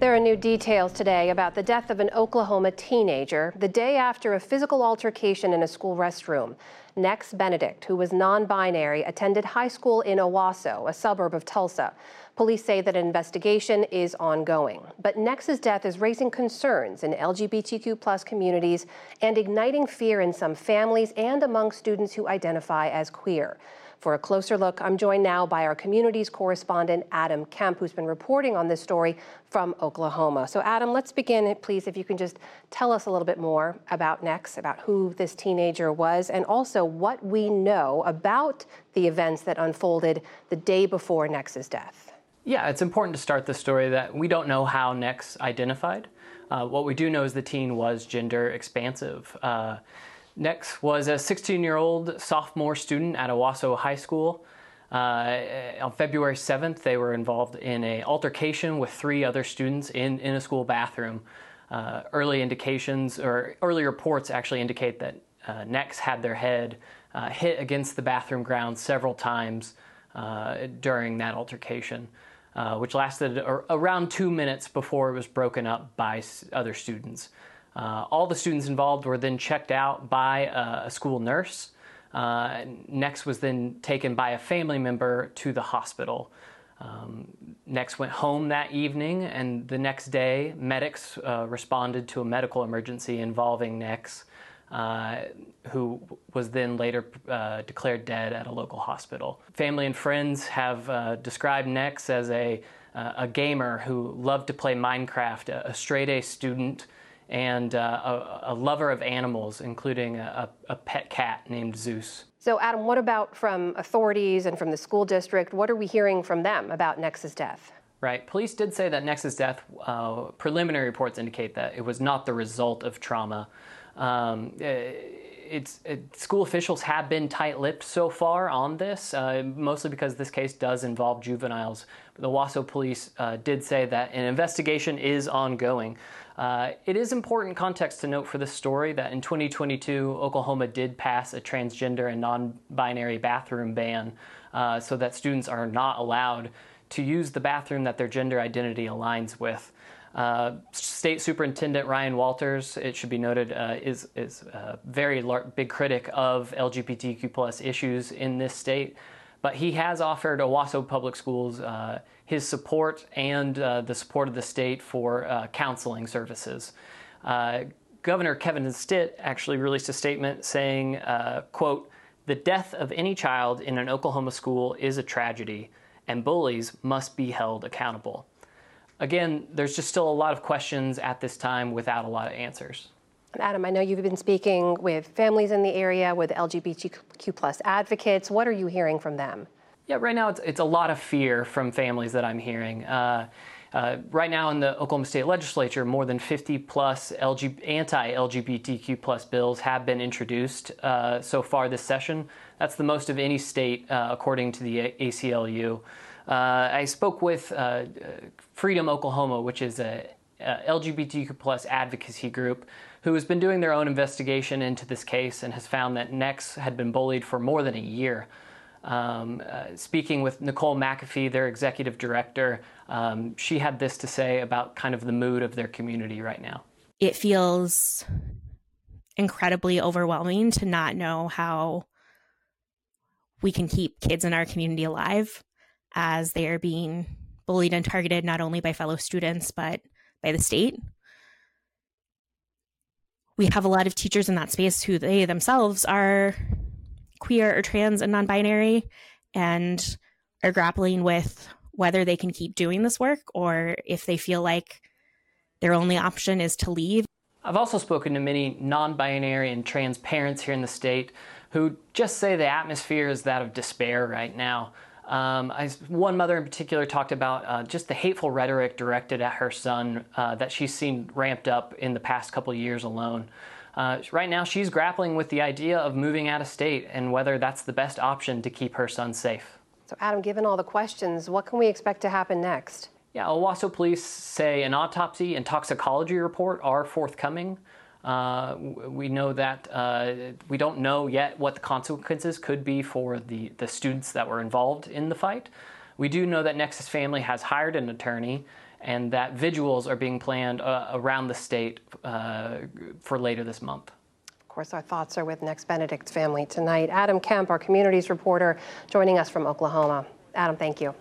There are new details today about the death of an Oklahoma teenager the day after a physical altercation in a school restroom. Nex Benedict, who was non binary, attended high school in Owasso, a suburb of Tulsa. Police say that an investigation is ongoing. But Nex's death is raising concerns in LGBTQ plus communities and igniting fear in some families and among students who identify as queer. For a closer look, I'm joined now by our communities correspondent, Adam Kemp, who's been reporting on this story from Oklahoma. So, Adam, let's begin, please, if you can just tell us a little bit more about Nex, about who this teenager was, and also what we know about the events that unfolded the day before Nex's death. Yeah, it's important to start the story that we don't know how Nex identified. Uh, what we do know is the teen was gender expansive. Uh, Nex was a 16 year old sophomore student at Owasso High School. Uh, on February 7th, they were involved in an altercation with three other students in, in a school bathroom. Uh, early indications or early reports actually indicate that uh, Nex had their head uh, hit against the bathroom ground several times uh, during that altercation, uh, which lasted around two minutes before it was broken up by other students. Uh, all the students involved were then checked out by a, school nurse. Uh, Nex was then taken by a family member to the hospital. Um, Nex went home that evening, and the next day, medics uh, responded to a medical emergency involving Nex, uh, who was then later uh, declared dead at a local hospital. Family and friends have uh, described Nex as a, a gamer who loved to play Minecraft, a, a straight A student and uh, a, a, lover of animals, including a, a, pet cat named Zeus. So, Adam, what about from authorities and from the school district? What are we hearing from them about Nex's death? Right. Police did say that Nex's death, uh, preliminary reports indicate that it was not the result of trauma. Um, it's, it, school officials have been tight-lipped so far on this, uh, mostly because this case does involve juveniles. The Owasso police uh, did say that an investigation is ongoing. Uh, it is important context to note for this story that in 2022, Oklahoma did pass a transgender and non-binary bathroom ban uh, so that students are not allowed to use the bathroom that their gender identity aligns with. Uh, State Superintendent Ryan Walters, it should be noted, uh, is, is a very large, big critic of LGBTQ plus issues in this state, but he has offered Owasso Public Schools uh, his support and uh, the support of the state for uh, counseling services. Uh, Governor Kevin Stitt actually released a statement saying, uh, quote, the death of any child in an Oklahoma school is a tragedy, and bullies must be held accountable. Again, there's just still a lot of questions at this time without a lot of answers. Adam, I know you've been speaking with families in the area, with LGBTQ plus advocates. What are you hearing from them? Yeah, right now it's, it's a lot of fear from families that I'm hearing. Uh, uh, right now in the Oklahoma State Legislature, more than 50 plus LG, anti-LGBTQ plus bills have been introduced uh, so far this session. That's the most of any state, uh, according to the ACLU. Uh, I spoke with uh, Freedom Oklahoma, which is a, a LGBTQ plus advocacy group who has been doing their own investigation into this case and has found that Nex had been bullied for more than a year. Um, uh, speaking with Nicole McAfee, their executive director, um, she had this to say about kind of the mood of their community right now. It feels incredibly overwhelming to not know how we can keep kids in our community alive as they are being bullied and targeted not only by fellow students but by the state. We have a lot of teachers in that space who they themselves are queer or trans and non binary and are grappling with whether they can keep doing this work or if they feel like their only option is to leave. I've also spoken to many non binary and trans parents here in the state who just say the atmosphere is that of despair right now. Um, I, one mother in particular talked about uh, just the hateful rhetoric directed at her son uh, that she's seen ramped up in the past couple years alone. Uh, right now, she's grappling with the idea of moving out of state and whether that's the best option to keep her son safe. So, Adam, given all the questions, what can we expect to happen next? Yeah, Owasso police say an autopsy and toxicology report are forthcoming. Uh, we know that uh, we don't know yet what the consequences could be for the, the students that were involved in the fight. We do know that Nex's family has hired an attorney and that vigils are being planned uh, around the state uh, for later this month. Of course, our thoughts are with Nex Benedict's family tonight. Adam Kemp, our communities reporter, joining us from Oklahoma. Adam, thank you.